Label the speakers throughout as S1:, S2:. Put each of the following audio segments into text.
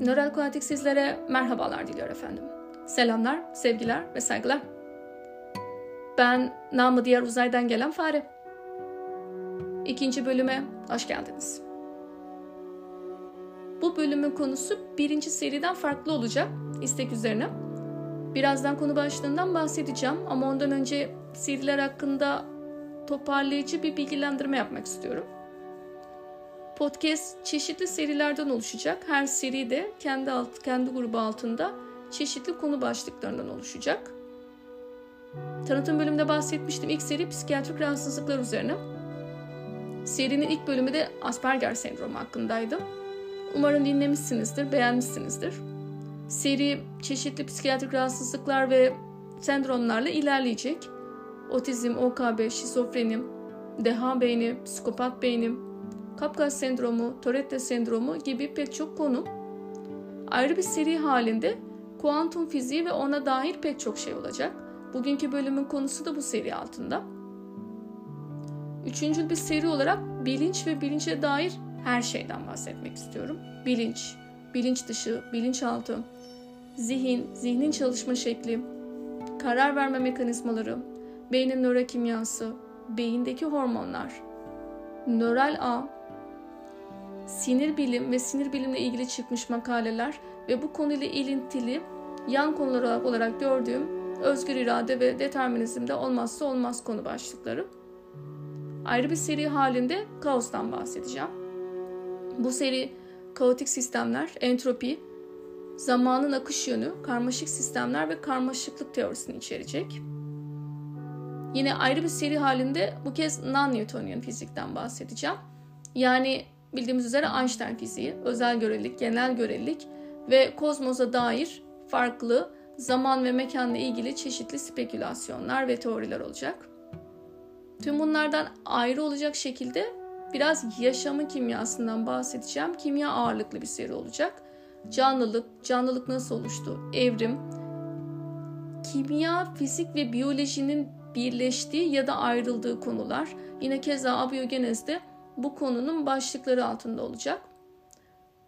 S1: Nöral Kuantik sizlere merhabalar diliyor efendim. Selamlar, sevgiler ve saygılar. Ben namı diğer uzaydan gelen fare. İkinci bölüme hoş geldiniz. Bu bölümün konusu birinci seriden farklı olacak istek üzerine. Birazdan konu başlığından bahsedeceğim ama ondan önce seriler hakkında toparlayıcı bir bilgilendirme yapmak istiyorum. Podcast çeşitli serilerden oluşacak. Her seri de kendi alt, kendi grubu altında çeşitli konu başlıklarından oluşacak. Tanıtım bölümünde bahsetmiştim. İlk seri psikiyatrik rahatsızlıklar üzerine. Serinin ilk bölümü de Asperger sendromu hakkındaydı. Umarım dinlemişsinizdir, beğenmişsinizdir. Seri çeşitli psikiyatrik rahatsızlıklar ve sendromlarla ilerleyecek. Otizm, OKB, şizofreni, deha beyni, psikopat beyni, Kapkas sendromu, Tourette sendromu gibi pek çok konu. Ayrı bir seri halinde kuantum fiziği ve ona dair pek çok şey olacak. Bugünkü bölümün konusu da bu seri altında. Üçüncü bir seri olarak bilinç ve bilince dair her şeyden bahsetmek istiyorum. Bilinç, bilinç dışı, bilinçaltı, zihin, zihnin çalışma şekli, karar verme mekanizmaları, beynin nörokimyası, beyindeki hormonlar, nöral ağ, sinir bilim ve sinir bilimle ilgili çıkmış makaleler ve bu konuyla ilintili yan konular olarak gördüğüm özgür irade ve determinizmde olmazsa olmaz konu başlıkları. Ayrı bir seri halinde kaostan bahsedeceğim. Bu seri kaotik sistemler, entropi, zamanın akış yönü, karmaşık sistemler ve karmaşıklık teorisini içerecek. Yine ayrı bir seri halinde bu kez non-Newtonian fizikten bahsedeceğim. Yani bildiğimiz üzere Einstein fiziği, özel görelilik, genel görelilik ve kozmosa dair farklı zaman ve mekanla ilgili çeşitli spekülasyonlar ve teoriler olacak. Tüm bunlardan ayrı olacak şekilde biraz yaşamın kimyasından bahsedeceğim. Kimya ağırlıklı bir seri olacak. Canlılık, canlılık nasıl oluştu, evrim, kimya, fizik ve biyolojinin birleştiği ya da ayrıldığı konular. Yine keza abiyogenezde bu konunun başlıkları altında olacak.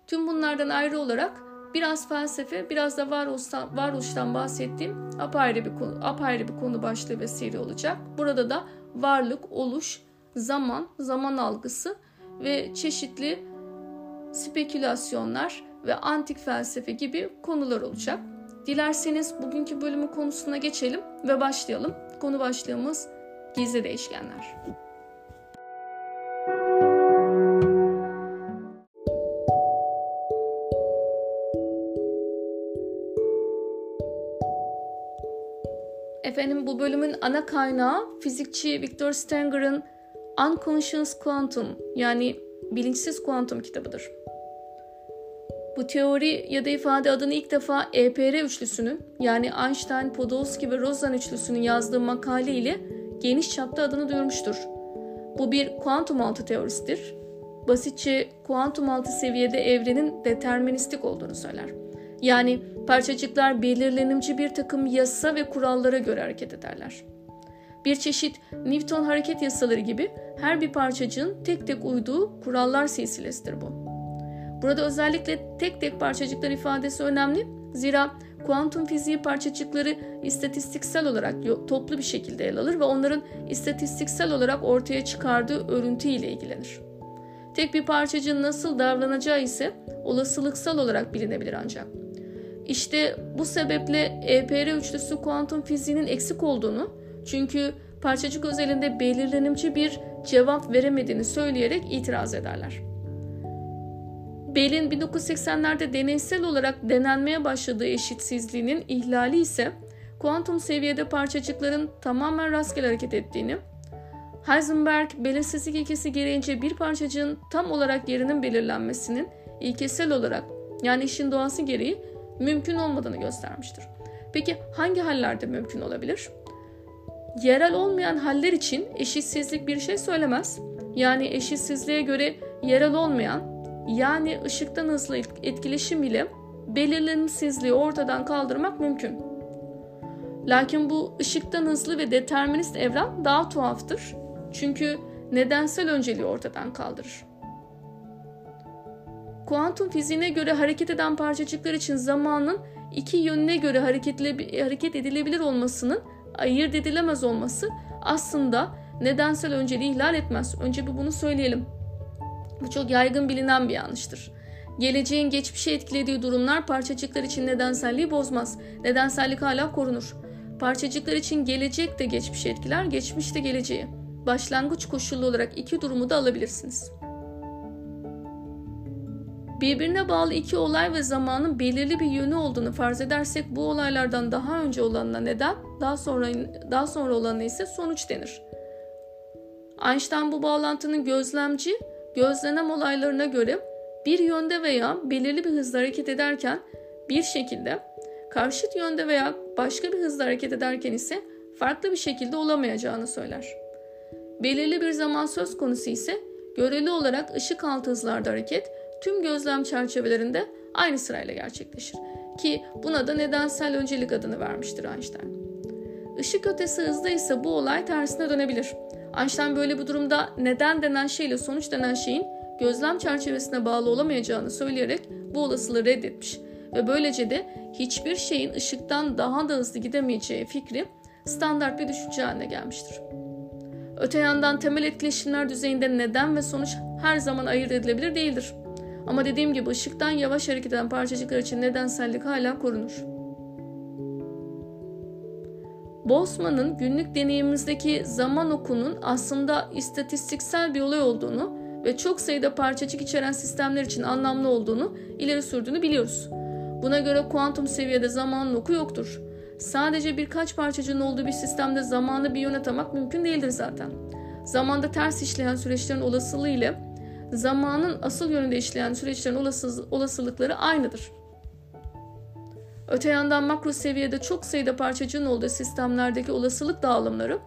S1: Tüm bunlardan ayrı olarak biraz felsefe, biraz da varoluştan, varoluştan bahsettiğim apayrı bir konu, apayrı bir konu başlığı ve seri olacak. Burada da varlık, oluş, zaman, zaman algısı ve çeşitli spekülasyonlar ve antik felsefe gibi konular olacak. Dilerseniz bugünkü bölümün konusuna geçelim ve başlayalım. Konu başlığımız gizli değişkenler. Efendim bu bölümün ana kaynağı fizikçi Victor Stanger'ın Unconscious Quantum yani bilinçsiz kuantum kitabıdır. Bu teori ya da ifade adını ilk defa EPR üçlüsünün yani Einstein, Podolsky ve Rosen üçlüsünün yazdığı makale ile geniş çapta adını duyurmuştur. Bu bir kuantum altı teorisidir. Basitçe kuantum altı seviyede evrenin deterministik olduğunu söyler. Yani parçacıklar belirlenimci bir takım yasa ve kurallara göre hareket ederler. Bir çeşit Newton hareket yasaları gibi her bir parçacığın tek tek uyduğu kurallar silsilesidir bu. Burada özellikle tek tek parçacıklar ifadesi önemli. Zira kuantum fiziği parçacıkları istatistiksel olarak toplu bir şekilde ele alır ve onların istatistiksel olarak ortaya çıkardığı örüntü ile ilgilenir. Tek bir parçacığın nasıl davranacağı ise olasılıksal olarak bilinebilir ancak. İşte bu sebeple EPR üçlüsü kuantum fiziğinin eksik olduğunu çünkü parçacık özelinde belirlenimci bir cevap veremediğini söyleyerek itiraz ederler. Bell'in 1980'lerde deneysel olarak denenmeye başladığı eşitsizliğinin ihlali ise kuantum seviyede parçacıkların tamamen rastgele hareket ettiğini, Heisenberg belirsizlik ilkesi gereğince bir parçacığın tam olarak yerinin belirlenmesinin ilkesel olarak yani işin doğası gereği mümkün olmadığını göstermiştir. Peki hangi hallerde mümkün olabilir? Yerel olmayan haller için eşitsizlik bir şey söylemez. Yani eşitsizliğe göre yerel olmayan yani ışıktan hızlı etkileşim ile belirlenimsizliği ortadan kaldırmak mümkün. Lakin bu ışıktan hızlı ve determinist evren daha tuhaftır. Çünkü nedensel önceliği ortadan kaldırır. Kuantum fiziğine göre hareket eden parçacıklar için zamanın iki yönüne göre hareket edilebilir olmasının ayırt edilemez olması aslında nedensel önceliği ihlal etmez. Önce bir bunu söyleyelim. Bu çok yaygın bilinen bir yanlıştır. Geleceğin geçmişi etkilediği durumlar parçacıklar için nedenselliği bozmaz. Nedensellik hala korunur. Parçacıklar için gelecek de geçmişi etkiler, geçmiş de geleceği. Başlangıç koşullu olarak iki durumu da alabilirsiniz. Birbirine bağlı iki olay ve zamanın belirli bir yönü olduğunu farz edersek bu olaylardan daha önce olanına neden, daha sonra daha sonra olanına ise sonuç denir. Einstein bu bağlantının gözlemci, gözlenen olaylarına göre bir yönde veya belirli bir hızla hareket ederken bir şekilde, karşıt yönde veya başka bir hızla hareket ederken ise farklı bir şekilde olamayacağını söyler. Belirli bir zaman söz konusu ise göreli olarak ışık altı hızlarda hareket tüm gözlem çerçevelerinde aynı sırayla gerçekleşir. Ki buna da nedensel öncelik adını vermiştir Einstein. Işık ötesi hızda ise bu olay tersine dönebilir. Einstein böyle bir durumda neden denen şeyle sonuç denen şeyin gözlem çerçevesine bağlı olamayacağını söyleyerek bu olasılığı reddetmiş ve böylece de hiçbir şeyin ışıktan daha da hızlı gidemeyeceği fikri standart bir düşünce haline gelmiştir. Öte yandan temel etkileşimler düzeyinde neden ve sonuç her zaman ayırt edilebilir değildir. Ama dediğim gibi ışıktan yavaş hareket eden parçacıklar için nedensellik hala korunur. Boltzmann'ın günlük deneyimimizdeki zaman okunun aslında istatistiksel bir olay olduğunu ve çok sayıda parçacık içeren sistemler için anlamlı olduğunu ileri sürdüğünü biliyoruz. Buna göre kuantum seviyede zamanın oku yoktur. Sadece birkaç parçacığın olduğu bir sistemde zamanı bir yöne atamak mümkün değildir zaten. Zamanda ters işleyen süreçlerin olasılığı ile zamanın asıl yönünde işleyen süreçlerin olasılıkları aynıdır. Öte yandan makro seviyede çok sayıda parçacığın olduğu sistemlerdeki olasılık dağılımları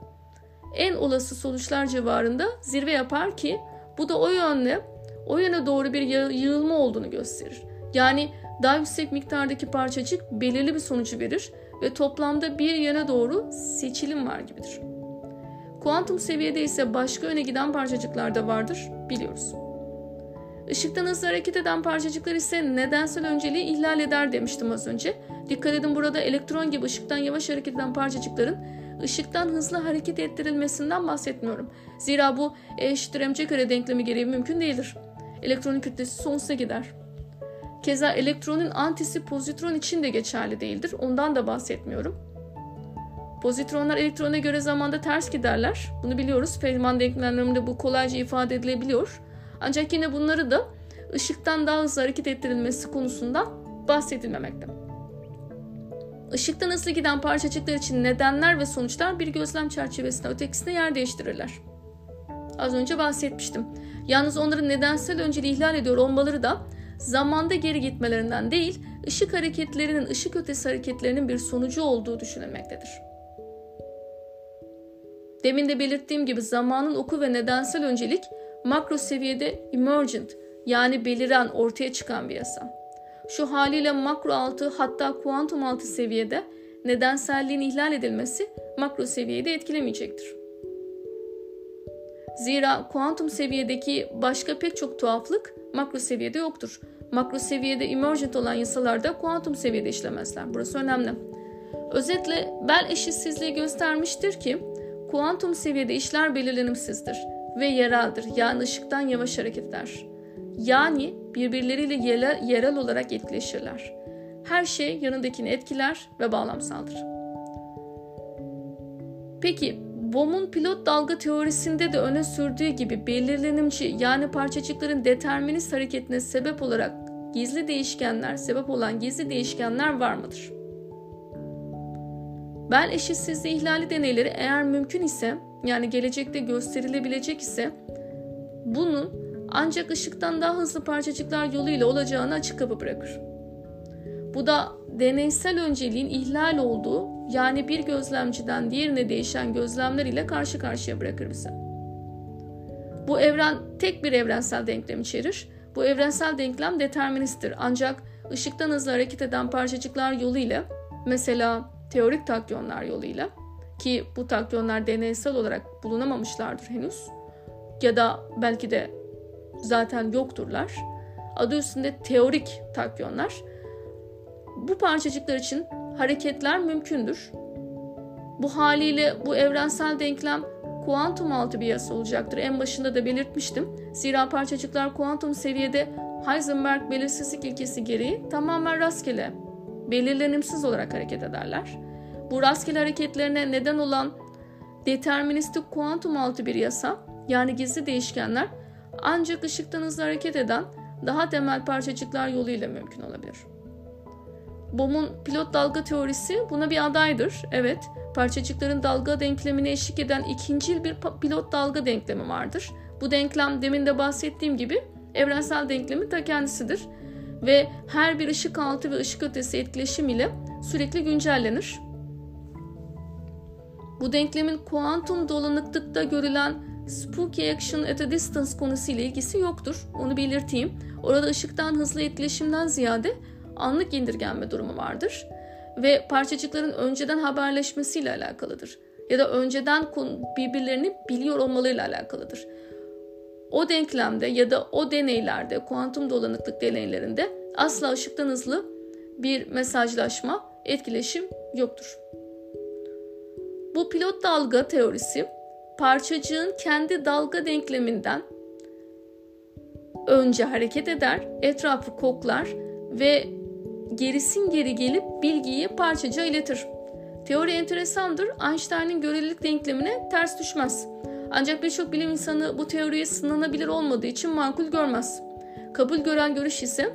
S1: en olası sonuçlar civarında zirve yapar ki bu da o yönle o yöne doğru bir yığılma olduğunu gösterir. Yani daha yüksek miktardaki parçacık belirli bir sonucu verir ve toplamda bir yöne doğru seçilim var gibidir. Kuantum seviyede ise başka yöne giden parçacıklar da vardır biliyoruz. Işıktan hızlı hareket eden parçacıklar ise nedensel önceliği ihlal eder demiştim az önce. Dikkat edin burada elektron gibi ışıktan yavaş hareket eden parçacıkların ışıktan hızlı hareket ettirilmesinden bahsetmiyorum. Zira bu E eşittir mc kare denklemi gereği mümkün değildir. Elektronun kütlesi sonsuza gider. Keza elektronun antisi pozitron için de geçerli değildir. Ondan da bahsetmiyorum. Pozitronlar elektrona göre zamanda ters giderler. Bunu biliyoruz. Feynman denklemlerinde bu kolayca ifade edilebiliyor. Ancak yine bunları da ışıktan daha hızlı hareket ettirilmesi konusundan bahsedilmemekte. Işıktan hızlı giden parçacıklar için nedenler ve sonuçlar bir gözlem çerçevesinde ötekisine yer değiştirirler. Az önce bahsetmiştim. Yalnız onların nedensel önceliği ihlal ediyor olmaları da zamanda geri gitmelerinden değil, ışık hareketlerinin ışık ötesi hareketlerinin bir sonucu olduğu düşünülmektedir. Demin de belirttiğim gibi zamanın oku ve nedensel öncelik makro seviyede emergent yani beliren ortaya çıkan bir yasa. Şu haliyle makro altı hatta kuantum altı seviyede nedenselliğin ihlal edilmesi makro seviyede etkilemeyecektir. Zira kuantum seviyedeki başka pek çok tuhaflık makro seviyede yoktur. Makro seviyede emergent olan yasalarda kuantum seviyede işlemezler. Burası önemli. Özetle bel eşitsizliği göstermiştir ki kuantum seviyede işler belirlenimsizdir ve yereldir. Yani ışıktan yavaş hareket eder. Yani birbirleriyle yerel, olarak etkileşirler. Her şey yanındakini etkiler ve bağlamsaldır. Peki Bohm'un pilot dalga teorisinde de öne sürdüğü gibi belirlenimci yani parçacıkların determinist hareketine sebep olarak gizli değişkenler, sebep olan gizli değişkenler var mıdır? Bel eşitsizliği ihlali deneyleri eğer mümkün ise yani gelecekte gösterilebilecek ise bunun ancak ışıktan daha hızlı parçacıklar yoluyla olacağını açık kapı bırakır. Bu da deneysel önceliğin ihlal olduğu yani bir gözlemciden diğerine değişen gözlemler ile karşı karşıya bırakır bizi. Bu evren tek bir evrensel denklem içerir. Bu evrensel denklem deterministtir ancak ışıktan hızlı hareket eden parçacıklar yoluyla mesela teorik takyonlar yoluyla ki bu takyonlar deneysel olarak bulunamamışlardır henüz ya da belki de zaten yokturlar. Adı üstünde teorik takyonlar. Bu parçacıklar için hareketler mümkündür. Bu haliyle bu evrensel denklem kuantum altı bir yasa olacaktır. En başında da belirtmiştim. Zira parçacıklar kuantum seviyede Heisenberg belirsizlik ilkesi gereği tamamen rastgele, belirlenimsiz olarak hareket ederler. Bu rastgele hareketlerine neden olan deterministik kuantum altı bir yasa, yani gizli değişkenler ancak ışıktan hızlı hareket eden daha temel parçacıklar yoluyla mümkün olabilir. Bohm'un pilot dalga teorisi buna bir adaydır. Evet, parçacıkların dalga denklemine eşlik eden ikincil bir pilot dalga denklemi vardır. Bu denklem demin de bahsettiğim gibi evrensel denklemin ta kendisidir ve her bir ışık altı ve ışık ötesi etkileşim ile sürekli güncellenir. Bu denklemin kuantum dolanıklıkta görülen spooky action at a distance konusuyla ilgisi yoktur. Onu belirteyim. Orada ışıktan hızlı etkileşimden ziyade anlık indirgenme durumu vardır ve parçacıkların önceden haberleşmesiyle alakalıdır ya da önceden birbirlerini biliyor olmalarıyla alakalıdır. O denklemde ya da o deneylerde, kuantum dolanıklık deneylerinde asla ışıktan hızlı bir mesajlaşma, etkileşim yoktur. Bu pilot dalga teorisi parçacığın kendi dalga denkleminden önce hareket eder, etrafı koklar ve gerisin geri gelip bilgiyi parçacığa iletir. Teori enteresandır. Einstein'ın görelilik denklemine ters düşmez. Ancak birçok bilim insanı bu teoriye sınanabilir olmadığı için makul görmez. Kabul gören görüş ise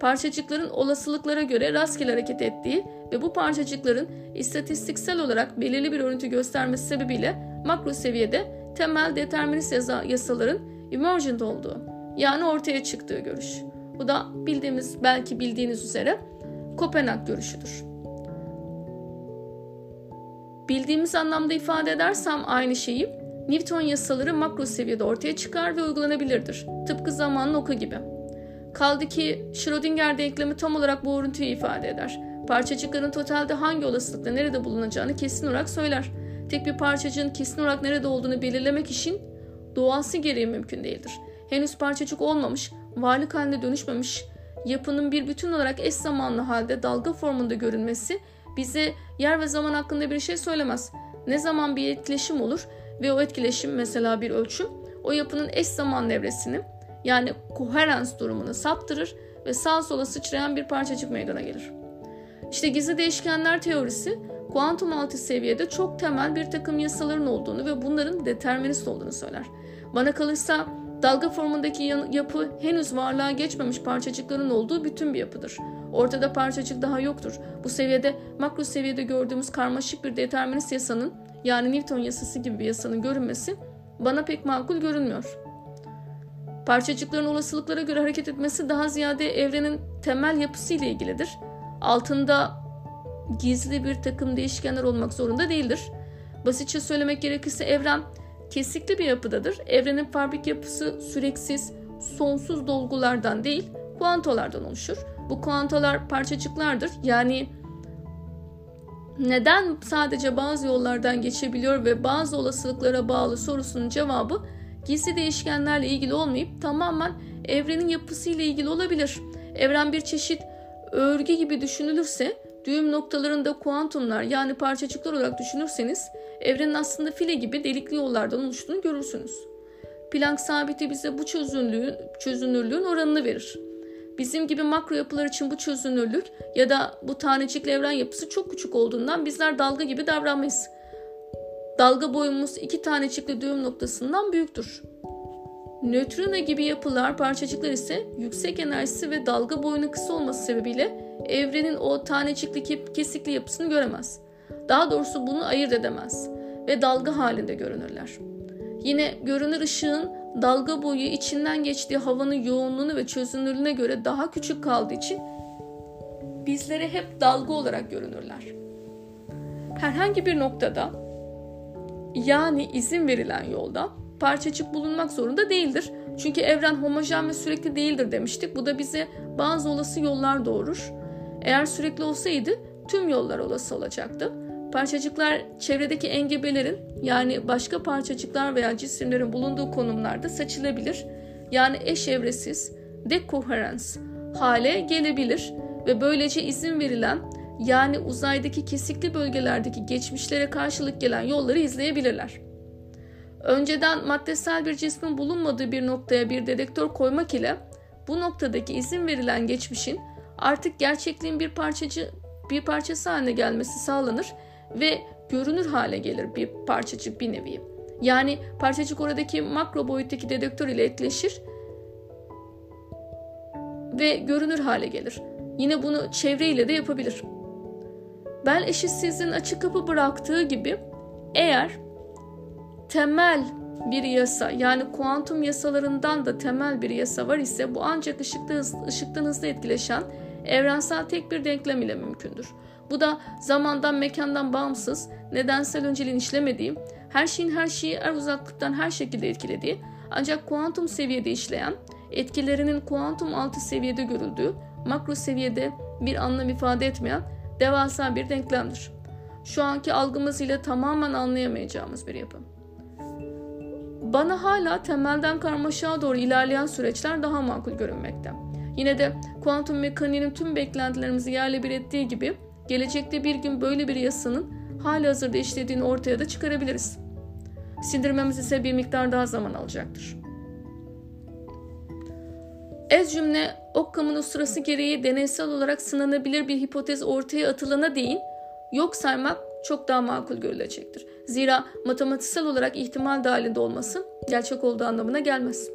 S1: parçacıkların olasılıklara göre rastgele hareket ettiği ve bu parçacıkların istatistiksel olarak belirli bir örüntü göstermesi sebebiyle makro seviyede temel determinist yasaların emergent olduğu yani ortaya çıktığı görüş. Bu da bildiğimiz belki bildiğiniz üzere Kopenhag görüşüdür. Bildiğimiz anlamda ifade edersem aynı şeyi Newton yasaları makro seviyede ortaya çıkar ve uygulanabilirdir. Tıpkı zamanın oku gibi. Kaldı ki Schrödinger denklemi tam olarak bu örüntüyü ifade eder. Parçacıkların totalde hangi olasılıkla nerede bulunacağını kesin olarak söyler. Tek bir parçacığın kesin olarak nerede olduğunu belirlemek için doğası gereği mümkün değildir. Henüz parçacık olmamış varlık haline dönüşmemiş yapının bir bütün olarak eş zamanlı halde dalga formunda görünmesi bize yer ve zaman hakkında bir şey söylemez. Ne zaman bir etkileşim olur ve o etkileşim mesela bir ölçüm o yapının eş zamanlı evresini yani koherans durumunu saptırır ve sağ sola sıçrayan bir parçacık meydana gelir. İşte gizli değişkenler teorisi kuantum altı seviyede çok temel bir takım yasaların olduğunu ve bunların determinist olduğunu söyler. Bana kalırsa Dalga formundaki yapı henüz varlığa geçmemiş parçacıkların olduğu bütün bir yapıdır. Ortada parçacık daha yoktur. Bu seviyede makro seviyede gördüğümüz karmaşık bir determinist yasanın yani Newton yasası gibi bir yasanın görünmesi bana pek makul görünmüyor. Parçacıkların olasılıklara göre hareket etmesi daha ziyade evrenin temel yapısı ile ilgilidir. Altında gizli bir takım değişkenler olmak zorunda değildir. Basitçe söylemek gerekirse evren kesikli bir yapıdadır. Evrenin fabrik yapısı süreksiz, sonsuz dolgulardan değil, kuantolardan oluşur. Bu kuantolar parçacıklardır. Yani neden sadece bazı yollardan geçebiliyor ve bazı olasılıklara bağlı sorusunun cevabı gizli değişkenlerle ilgili olmayıp tamamen evrenin yapısı ile ilgili olabilir. Evren bir çeşit örgü gibi düşünülürse düğüm noktalarında kuantumlar yani parçacıklar olarak düşünürseniz evrenin aslında file gibi delikli yollardan oluştuğunu görürsünüz. Planck sabiti bize bu çözünürlüğün, çözünürlüğün oranını verir. Bizim gibi makro yapılar için bu çözünürlük ya da bu tanecikli evren yapısı çok küçük olduğundan bizler dalga gibi davranmayız. Dalga boyumuz iki tanecikli düğüm noktasından büyüktür. Nötrino gibi yapılar, parçacıklar ise yüksek enerjisi ve dalga boyunun kısa olması sebebiyle evrenin o tanecikli kesikli yapısını göremez. Daha doğrusu bunu ayırt edemez ve dalga halinde görünürler. Yine görünür ışığın dalga boyu içinden geçtiği havanın yoğunluğunu ve çözünürlüğüne göre daha küçük kaldığı için bizlere hep dalga olarak görünürler. Herhangi bir noktada yani izin verilen yolda parçacık bulunmak zorunda değildir. Çünkü evren homojen ve sürekli değildir demiştik. Bu da bize bazı olası yollar doğurur. Eğer sürekli olsaydı tüm yollar olası olacaktı. Parçacıklar çevredeki engebelerin yani başka parçacıklar veya cisimlerin bulunduğu konumlarda saçılabilir. Yani eş evresiz decoherence hale gelebilir ve böylece izin verilen yani uzaydaki kesikli bölgelerdeki geçmişlere karşılık gelen yolları izleyebilirler. Önceden maddesel bir cismin bulunmadığı bir noktaya bir dedektör koymak ile bu noktadaki izin verilen geçmişin artık gerçekliğin bir parçacı bir parçası haline gelmesi sağlanır ve görünür hale gelir bir parçacık bir nevi. Yani parçacık oradaki makro boyuttaki dedektör ile etkileşir ve görünür hale gelir. Yine bunu çevreyle de yapabilir. Bel eşitsizliğin açık kapı bıraktığı gibi eğer temel bir yasa yani kuantum yasalarından da temel bir yasa var ise bu ancak ışıkta hızlı, ışıktan hızlı etkileşen evrensel tek bir denklem ile mümkündür. Bu da zamandan mekandan bağımsız, nedensel önceliğin işlemediği, her şeyin her şeyi her uzaklıktan her şekilde etkilediği, ancak kuantum seviyede işleyen, etkilerinin kuantum altı seviyede görüldüğü, makro seviyede bir anlam ifade etmeyen devasa bir denklemdir. Şu anki algımız ile tamamen anlayamayacağımız bir yapı. Bana hala temelden karmaşağa doğru ilerleyen süreçler daha makul görünmekte. Yine de kuantum mekaniğinin tüm beklentilerimizi yerle bir ettiği gibi gelecekte bir gün böyle bir yasanın hali hazırda işlediğini ortaya da çıkarabiliriz. Sindirmemiz ise bir miktar daha zaman alacaktır. Ez cümle Occam'ın sırası gereği deneysel olarak sınanabilir bir hipotez ortaya atılana değin yok saymak çok daha makul görülecektir. Zira matematiksel olarak ihtimal dahilinde olması gerçek olduğu anlamına gelmez.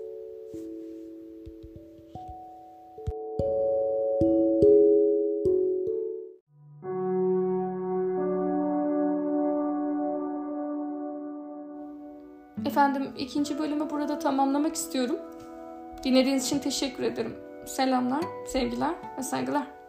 S1: Efendim ikinci bölümü burada tamamlamak istiyorum. Dinlediğiniz için teşekkür ederim. Selamlar, sevgiler ve saygılar.